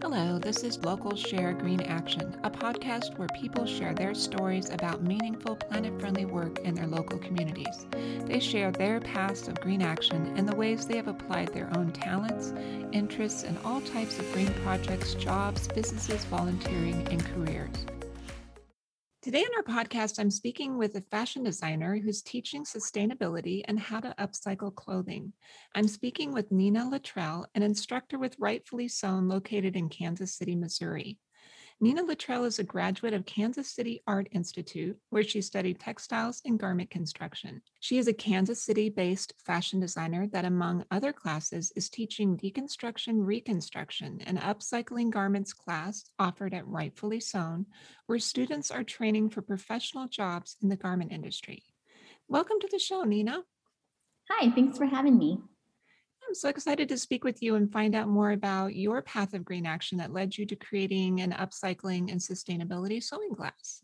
Hello, this is Local Share Green Action, a podcast where people share their stories about meaningful, planet friendly work in their local communities. They share their past of green action and the ways they have applied their own talents, interests, and all types of green projects, jobs, businesses, volunteering, and careers. Today on our podcast, I'm speaking with a fashion designer who's teaching sustainability and how to upcycle clothing. I'm speaking with Nina Luttrell, an instructor with Rightfully Sewn located in Kansas City, Missouri. Nina Luttrell is a graduate of Kansas City Art Institute, where she studied textiles and garment construction. She is a Kansas City based fashion designer that, among other classes, is teaching deconstruction, reconstruction, and upcycling garments class offered at Rightfully Sewn, where students are training for professional jobs in the garment industry. Welcome to the show, Nina. Hi, thanks for having me. I'm so excited to speak with you and find out more about your path of green action that led you to creating an upcycling and sustainability sewing class.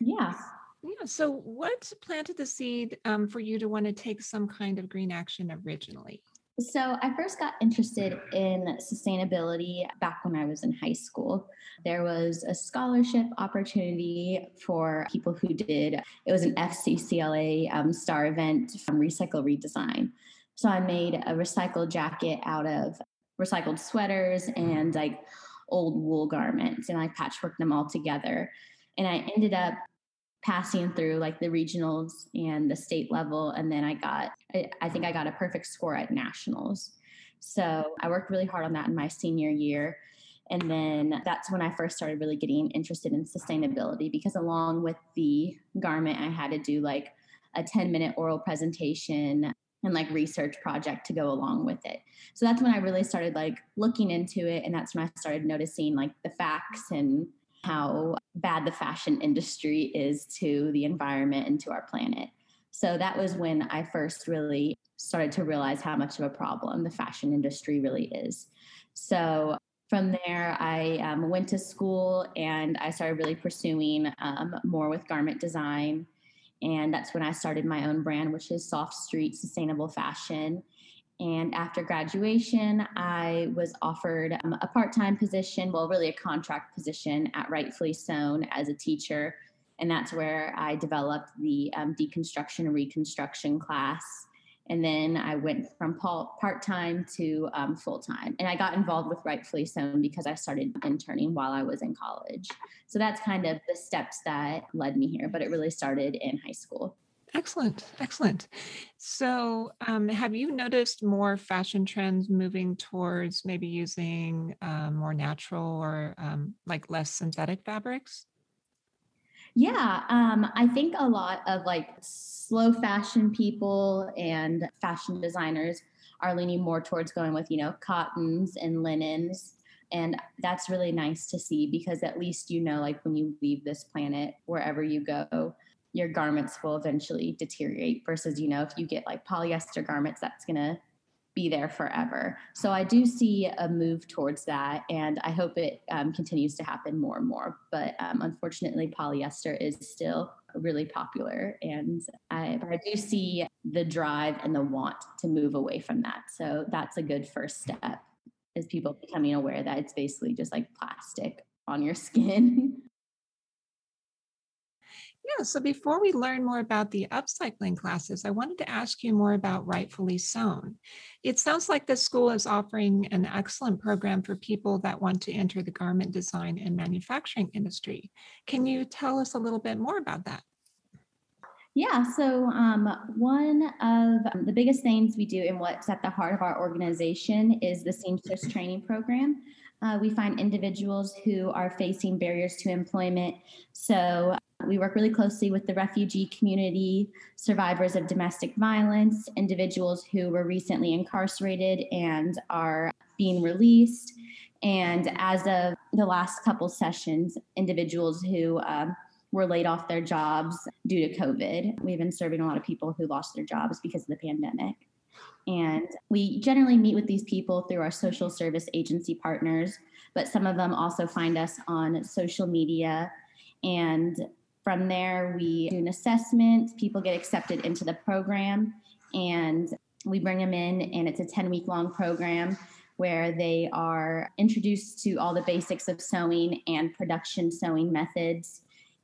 Yeah. Yeah. So, what planted the seed um, for you to want to take some kind of green action originally? So, I first got interested in sustainability back when I was in high school. There was a scholarship opportunity for people who did, it was an FCCLA um, star event from Recycle Redesign. So I made a recycled jacket out of recycled sweaters mm-hmm. and like old wool garments and I patchworked them all together. And I ended up passing through like the regionals and the state level. And then I got, I think I got a perfect score at nationals. So I worked really hard on that in my senior year. And then that's when I first started really getting interested in sustainability because along with the garment, I had to do like a 10 minute oral presentation and like research project to go along with it. So that's when I really started like looking into it and that's when I started noticing like the facts and how bad the fashion industry is to the environment and to our planet. So that was when I first really started to realize how much of a problem the fashion industry really is. So from there, I um, went to school and I started really pursuing um, more with garment design and that's when I started my own brand, which is Soft Street Sustainable Fashion. And after graduation, I was offered um, a part time position, well, really a contract position at Rightfully Sewn as a teacher. And that's where I developed the um, deconstruction and reconstruction class and then I went from part time to um, full time. And I got involved with Rightfully Sewn because I started interning while I was in college. So that's kind of the steps that led me here, but it really started in high school. Excellent, excellent. So, um, have you noticed more fashion trends moving towards maybe using um, more natural or um, like less synthetic fabrics? Yeah, um, I think a lot of like slow fashion people and fashion designers are leaning more towards going with, you know, cottons and linens. And that's really nice to see because at least you know, like when you leave this planet, wherever you go, your garments will eventually deteriorate versus, you know, if you get like polyester garments, that's going to be there forever. So I do see a move towards that, and I hope it um, continues to happen more and more. But um, unfortunately, polyester is still really popular, and I, I do see the drive and the want to move away from that. So that's a good first step, is people becoming aware that it's basically just like plastic on your skin. Yeah, so before we learn more about the upcycling classes, I wanted to ask you more about Rightfully Sewn. It sounds like the school is offering an excellent program for people that want to enter the garment design and manufacturing industry. Can you tell us a little bit more about that? Yeah, so um, one of the biggest things we do and what's at the heart of our organization is the Seamstress Training Program. Uh, we find individuals who are facing barriers to employment. So we work really closely with the refugee community, survivors of domestic violence, individuals who were recently incarcerated and are being released. And as of the last couple sessions, individuals who um, were laid off their jobs due to COVID. We've been serving a lot of people who lost their jobs because of the pandemic. And we generally meet with these people through our social service agency partners, but some of them also find us on social media. And from there, we do an assessment, people get accepted into the program, and we bring them in, and it's a 10 week long program where they are introduced to all the basics of sewing and production sewing methods.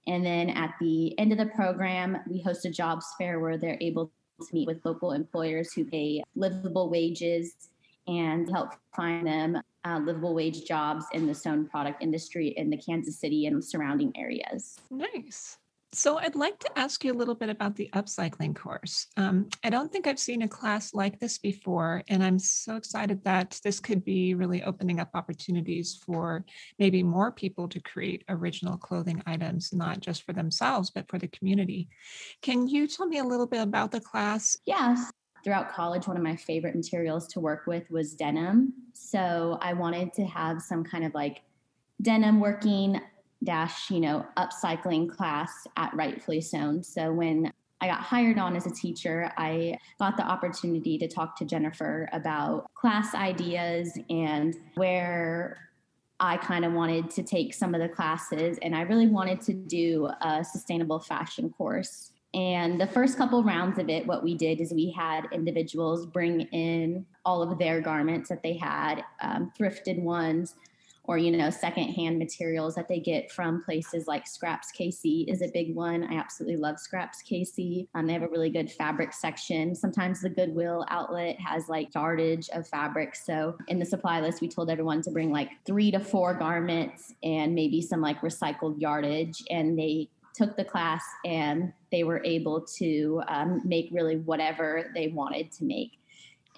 And then at the end of the program, we host a jobs fair where they're able to meet with local employers who pay livable wages and help find them uh, livable wage jobs in the sewn product industry in the Kansas City and surrounding areas. Nice. So I'd like to ask you a little bit about the upcycling course. Um, I don't think I've seen a class like this before, and I'm so excited that this could be really opening up opportunities for maybe more people to create original clothing items, not just for themselves, but for the community. Can you tell me a little bit about the class? Yes. Throughout college, one of my favorite materials to work with was denim. So I wanted to have some kind of like denim working dash, you know, upcycling class at Rightfully Sewn. So when I got hired on as a teacher, I got the opportunity to talk to Jennifer about class ideas and where I kind of wanted to take some of the classes. And I really wanted to do a sustainable fashion course. And the first couple rounds of it, what we did is we had individuals bring in all of their garments that they had, um, thrifted ones, or you know secondhand materials that they get from places like scraps kc is a big one. I absolutely love scraps kc um, they have a really good fabric section. Sometimes the goodwill outlet has like yardage of fabric. So in the supply list we told everyone to bring like three to four garments and maybe some like recycled yardage. And they took the class and they were able to um, make really whatever they wanted to make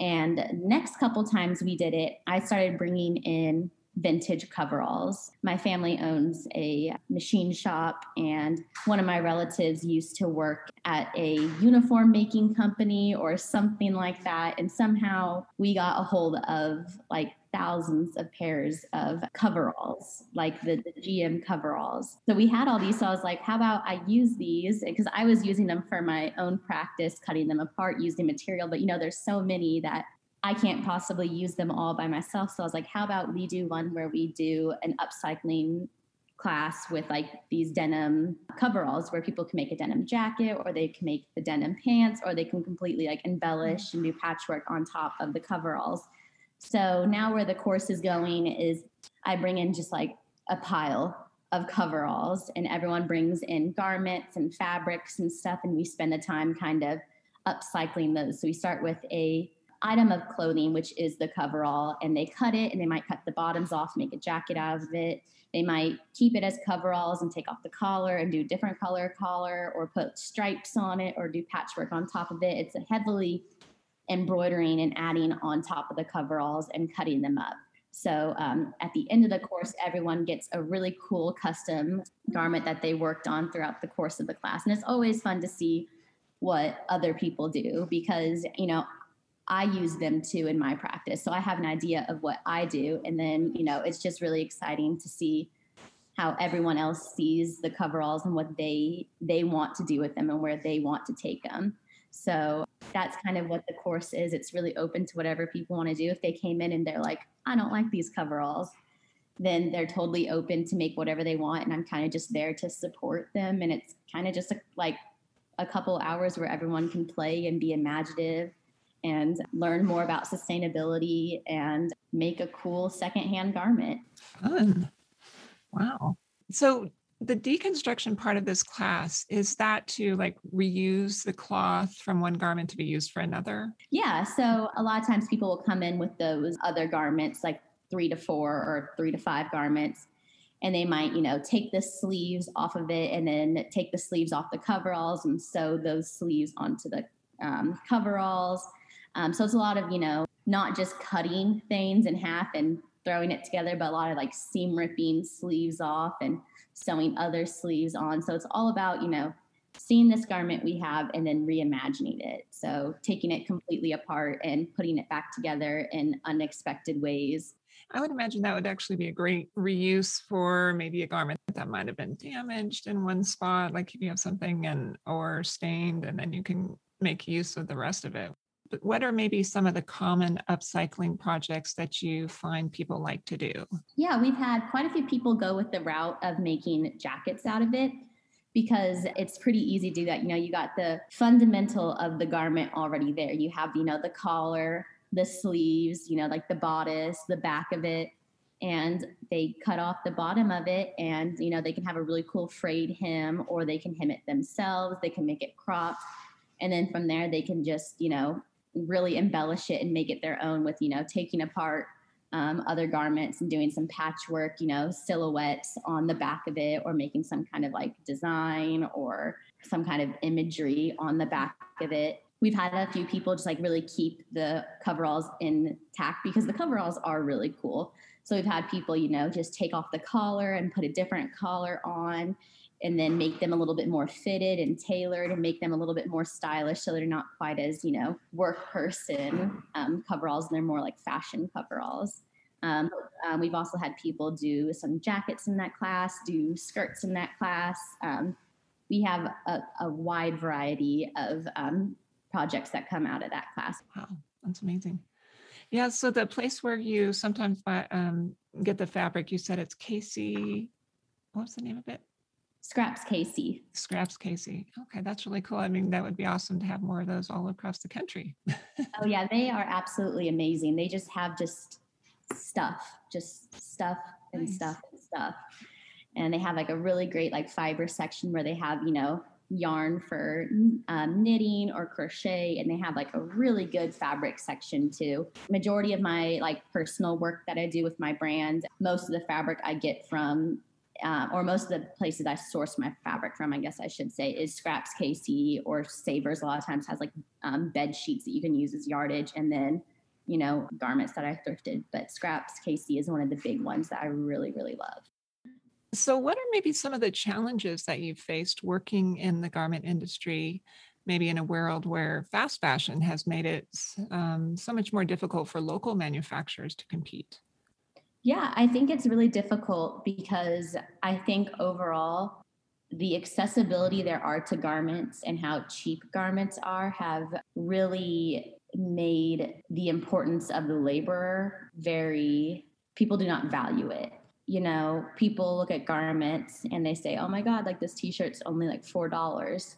and next couple times we did it i started bringing in vintage coveralls. My family owns a machine shop, and one of my relatives used to work at a uniform making company or something like that. And somehow we got a hold of like thousands of pairs of coveralls, like the, the, GM coveralls. So we had all these. So I was like, how about I use these? Because I was using them for my own practice, cutting them apart, using material. But you know, there's so many that I can't possibly use them all by myself. So I was like, how about we do one where we do an upcycling class with like these denim coveralls where people can make a denim jacket or they can make the denim pants or they can completely like embellish and do patchwork on top of the coveralls. So now where the course is going is I bring in just like a pile of coveralls and everyone brings in garments and fabrics and stuff and we spend the time kind of upcycling those. So we start with a item of clothing, which is the coverall, and they cut it and they might cut the bottoms off, make a jacket out of it. They might keep it as coveralls and take off the collar and do different color collar or put stripes on it or do patchwork on top of it. It's a heavily embroidering and adding on top of the coveralls and cutting them up. So um, at the end of the course, everyone gets a really cool custom garment that they worked on throughout the course of the class. And it's always fun to see what other people do because, you know, I use them too in my practice. So I have an idea of what I do. And then, you know, it's just really exciting to see how everyone else sees the coveralls and what they they want to do with them and where they want to take them. So that's kind of what the course is. It's really open to whatever people want to do. If they came in and they're like, I don't like these coveralls, then they're totally open to make whatever they want. And I'm kind of just there to support them. And it's kind of just a, like a couple hours where everyone can play and be imaginative and learn more about sustainability and make a cool secondhand garment. Fun. Wow. So the deconstruction part of this class is that to like reuse the cloth from one garment to be used for another? Yeah. So a lot of times people will come in with those other garments, like three to four or three to five garments. And they might, you know, take the sleeves off of it and then take the sleeves off the coveralls and sew those sleeves onto the um, coveralls um, so it's a lot of, you know, not just cutting things in half and throwing it together, but a lot of like seam ripping sleeves off and sewing other sleeves on. So it's all about, you know, seeing this garment we have and then reimagining it. So taking it completely apart and putting it back together in unexpected ways. I would imagine that would actually be a great reuse for maybe a garment that might have been damaged in one spot, like if you have something and or stained, and then you can make use of the rest of it what are maybe some of the common upcycling projects that you find people like to do? Yeah, we've had quite a few people go with the route of making jackets out of it because it's pretty easy to do that. You know, you got the fundamental of the garment already there. You have, you know, the collar, the sleeves, you know, like the bodice, the back of it, and they cut off the bottom of it and you know they can have a really cool frayed hem or they can hem it themselves they can make it cropped and then from there they can just you know really embellish it and make it their own with you know taking apart um, other garments and doing some patchwork you know silhouettes on the back of it or making some kind of like design or some kind of imagery on the back of it. We've had a few people just like really keep the coveralls intact because the coveralls are really cool. So we've had people, you know, just take off the collar and put a different collar on and then make them a little bit more fitted and tailored and make them a little bit more stylish so they're not quite as, you know, work person um, coveralls and they're more like fashion coveralls. Um, um, we've also had people do some jackets in that class, do skirts in that class. Um, we have a, a, wide variety of um, projects that come out of that class. Wow, that's amazing. Yeah. So the place where you sometimes buy, um, get the fabric, you said it's KC. What's the name of it? Scraps KC. Scraps KC. Okay, that's really cool. I mean, that would be awesome to have more of those all across the country. oh yeah, they are absolutely amazing. They just have just stuff, just stuff and nice. stuff and stuff. And they have like a really great like fiber section where they have, you know, yarn for um, knitting or crochet and they have like a really good fabric section too majority of my like personal work that i do with my brand most of the fabric i get from uh, or most of the places i source my fabric from i guess i should say is scraps kc or savers a lot of times has like um, bed sheets that you can use as yardage and then you know garments that i thrifted but scraps kc is one of the big ones that i really really love so, what are maybe some of the challenges that you've faced working in the garment industry, maybe in a world where fast fashion has made it um, so much more difficult for local manufacturers to compete? Yeah, I think it's really difficult because I think overall, the accessibility there are to garments and how cheap garments are have really made the importance of the laborer very, people do not value it you know, people look at garments and they say, oh my God, like this t shirt's only like $4.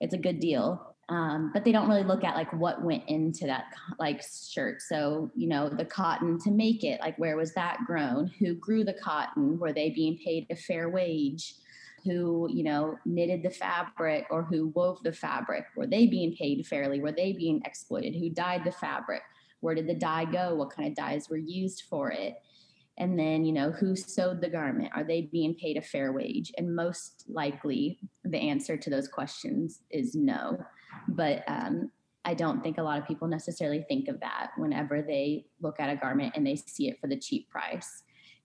It's a good deal. Um, but they don't really look at like what went into that like shirt. So, you know, the cotton to make it, like where was that grown? Who grew the cotton? Were they being paid a fair wage? Who, you know, knitted the fabric or who wove the fabric? Were they being paid fairly? Were they being exploited? Who dyed the fabric? Where did the dye go? What kind of dyes were used for it? and then you know who sewed the garment are they being paid a fair wage and most likely the answer to those questions is no but um, i don't think a lot of people necessarily think of that whenever they look at a garment and they see it for the cheap price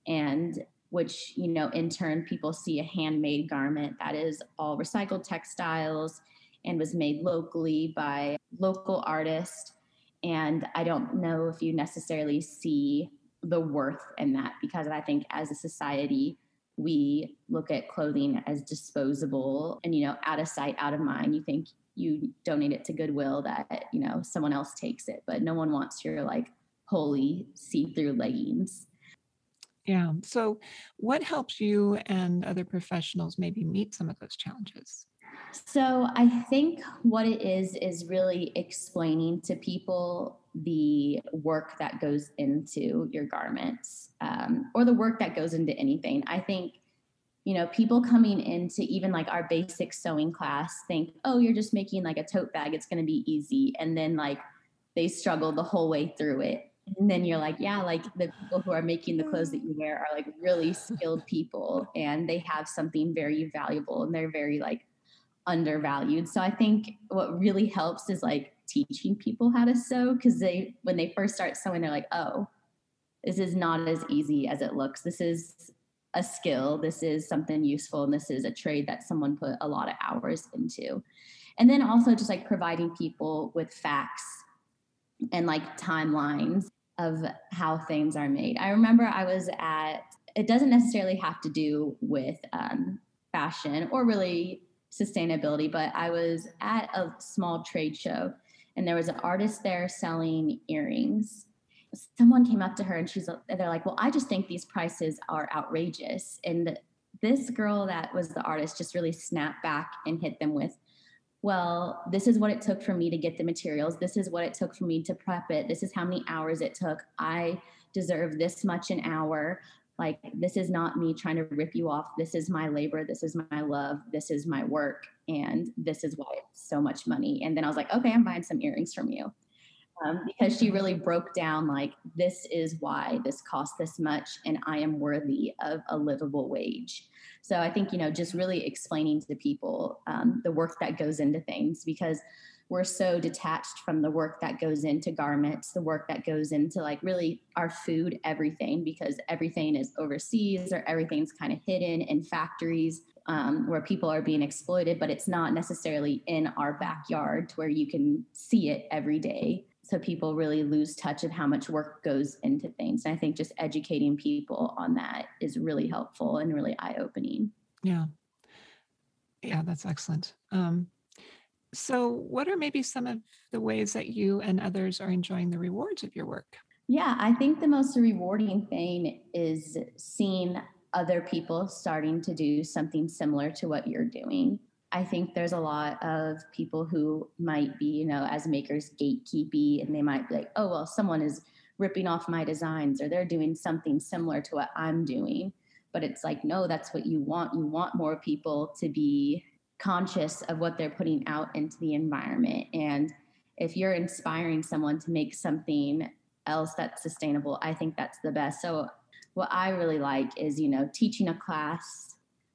and which you know in turn people see a handmade garment that is all recycled textiles and was made locally by local artists and i don't know if you necessarily see the worth in that because I think as a society, we look at clothing as disposable and, you know, out of sight, out of mind. You think you donate it to Goodwill that, you know, someone else takes it, but no one wants your like holey see through leggings. Yeah. So, what helps you and other professionals maybe meet some of those challenges? So, I think what it is is really explaining to people the work that goes into your garments um, or the work that goes into anything. I think, you know, people coming into even like our basic sewing class think, oh, you're just making like a tote bag, it's going to be easy. And then like they struggle the whole way through it. And then you're like, yeah, like the people who are making the clothes that you wear are like really skilled people and they have something very valuable and they're very like undervalued. So I think what really helps is like teaching people how to sew because they when they first start sewing they're like oh this is not as easy as it looks this is a skill this is something useful and this is a trade that someone put a lot of hours into. And then also just like providing people with facts and like timelines of how things are made. I remember i was at it doesn't necessarily have to do with um, fashion or really sustainability but i was at a small trade show and there was an artist there selling earrings someone came up to her and she's they're like well i just think these prices are outrageous and this girl that was the artist just really snapped back and hit them with well, this is what it took for me to get the materials. This is what it took for me to prep it. This is how many hours it took. I deserve this much an hour. Like, this is not me trying to rip you off. This is my labor. This is my love. This is my work. And this is why it's so much money. And then I was like, okay, I'm buying some earrings from you. Um, because she really broke down, like, this is why this costs this much. And I am worthy of a livable wage. So I think, you know, just really explaining to people um, the work that goes into things because we're so detached from the work that goes into garments, the work that goes into like really our food, everything, because everything is overseas or everything's kind of hidden in factories um, where people are being exploited, but it's not necessarily in our backyard to where you can see it every day. So people really lose touch of how much work goes into things. And I think just educating people on that is really helpful and really eye opening. Yeah. Yeah, that's excellent. Um, so, what are maybe some of the ways that you and others are enjoying the rewards of your work? Yeah, I think the most rewarding thing is seeing other people starting to do something similar to what you're doing. I think there's a lot of people who might be, you know, as makers gatekeepy and they might be like, oh, well, someone is ripping off my designs or they're doing something similar to what I'm doing. But it's like, no, that's what you want. You want more people to be conscious of what they're putting out into the environment. And if you're inspiring someone to make something else that's sustainable, I think that's the best. So, what I really like is, you know, teaching a class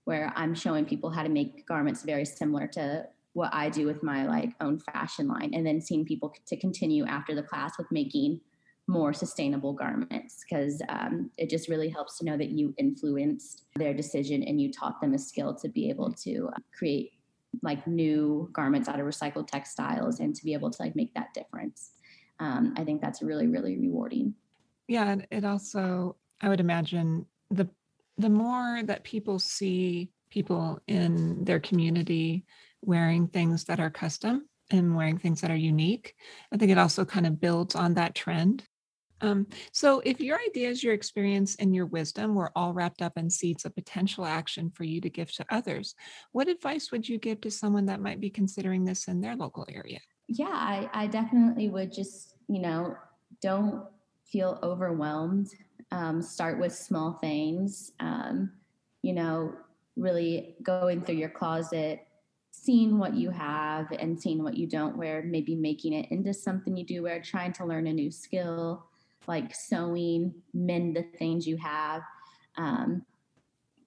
where I'm showing people how to make garments very similar to what I do with my like own fashion line, and then seeing people to continue after the class with making more sustainable garments because um, it just really helps to know that you influenced their decision and you taught them a skill to be able to create like new garments out of recycled textiles and to be able to like make that difference. Um, I think that's really, really rewarding. Yeah. And it also, I would imagine the the more that people see people in their community wearing things that are custom and wearing things that are unique, I think it also kind of builds on that trend. Um, so, if your ideas, your experience, and your wisdom were all wrapped up in seeds of potential action for you to give to others, what advice would you give to someone that might be considering this in their local area? Yeah, I, I definitely would just, you know, don't feel overwhelmed. Um, start with small things. Um, you know, really going through your closet, seeing what you have and seeing what you don't wear, maybe making it into something you do wear, trying to learn a new skill like sewing, mend the things you have. Um,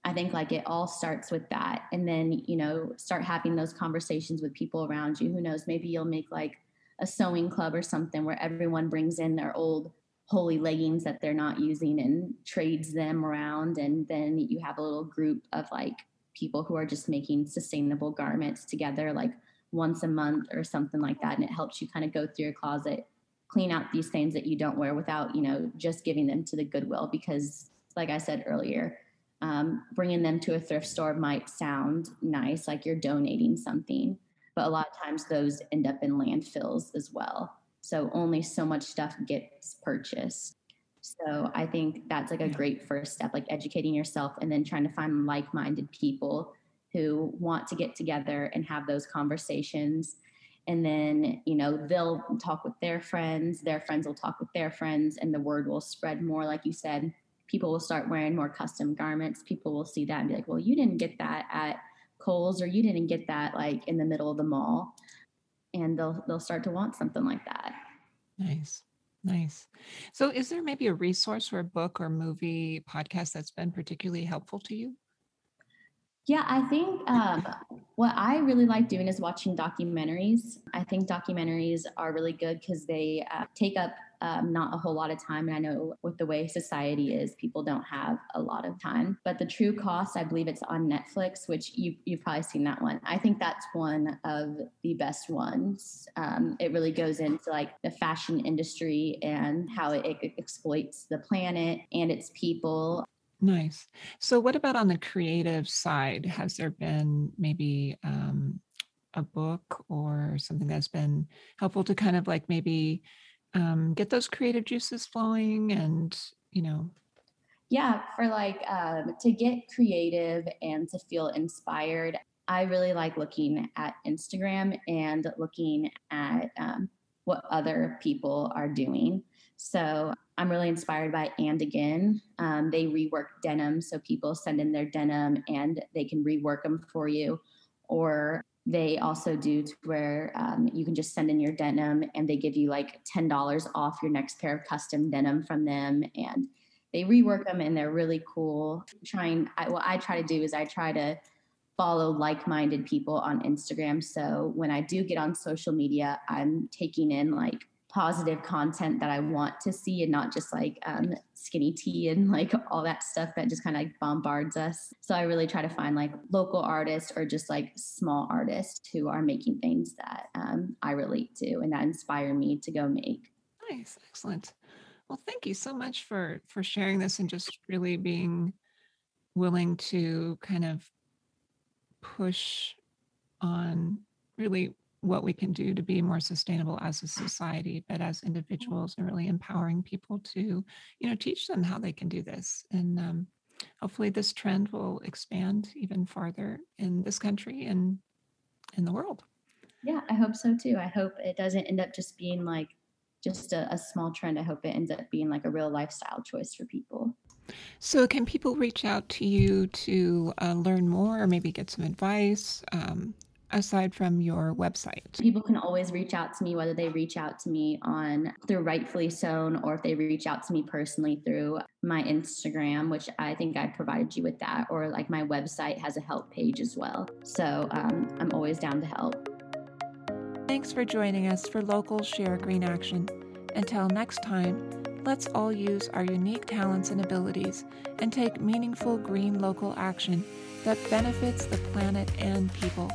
I think like it all starts with that. And then, you know, start having those conversations with people around you. Who knows, maybe you'll make like a sewing club or something where everyone brings in their old holey leggings that they're not using and trades them around. And then you have a little group of like people who are just making sustainable garments together, like once a month or something like that. And it helps you kind of go through your closet clean out these things that you don't wear without you know just giving them to the goodwill because like i said earlier um, bringing them to a thrift store might sound nice like you're donating something but a lot of times those end up in landfills as well so only so much stuff gets purchased. So i think that's like a great first step like educating yourself and then trying to find like-minded people who want to get together and have those conversations. And then you know they'll talk with their friends their friends will talk with their friends and the word will spread more. Like you said people will start wearing more custom garments. People will see that and be like well you didn't get that at Kohl's or you didn't get that like in the middle of the mall and they'll they'll start to want something like that. Nice nice. So is there maybe a resource or a book or movie podcast that's been particularly helpful to you? Yeah, I think um, what I really like doing is watching documentaries. I think documentaries are really good because they uh, take up um, not a whole lot of time. And I know with the way society is, people don't have a lot of time. But the true cost, I believe it's on Netflix, which you, you've probably seen that one. I think that's one of the best ones. Um, it really goes into like the fashion industry and how it, it exploits the planet and its people. Nice. So, what about on the creative side? Has there been maybe um, a book or something that's been helpful to kind of like maybe um, get those creative juices flowing and, you know? Yeah, for like um, to get creative and to feel inspired. I really like looking at Instagram and looking at um, what other people are doing. So I'm really inspired by And Again. Um, they rework denim, so people send in their denim and they can rework them for you. Or they also do to where um, you can just send in your denim and they give you like $10 off your next pair of custom denim from them. And they rework them and they're really cool. Trying, I, what I try to do is I try to follow like-minded people on Instagram. So when I do get on social media, I'm taking in like positive content that I want to see and not just like um, skinny tea and like all that stuff that just kind of like bombards us. So I really try to find like local artists or just like small artists who are making things that um, I relate to and that inspire me to go make. Nice, excellent. Well, thank you so much for for sharing this and just really being willing to kind of push on really what we can do to be more sustainable as a society but as individuals and really empowering people to you know teach them how they can do this. And um, hopefully this trend will expand even farther in this country and in the world. Yeah i hope so too. I hope it doesn't end up just being like just a, a small trend. I hope it ends up being like a real lifestyle choice for people. So, can people reach out to you to uh, learn more or maybe get some advice um, aside from your website? People can always reach out to me, whether they reach out to me on through Rightfully Sewn or if they reach out to me personally through my Instagram, which I think I provided you with that, or like my website has a help page as well. So, um, I'm always down to help. Thanks for joining us for Local Share Green Action. Until next time, Let's all use our unique talents and abilities and take meaningful green local action that benefits the planet and people.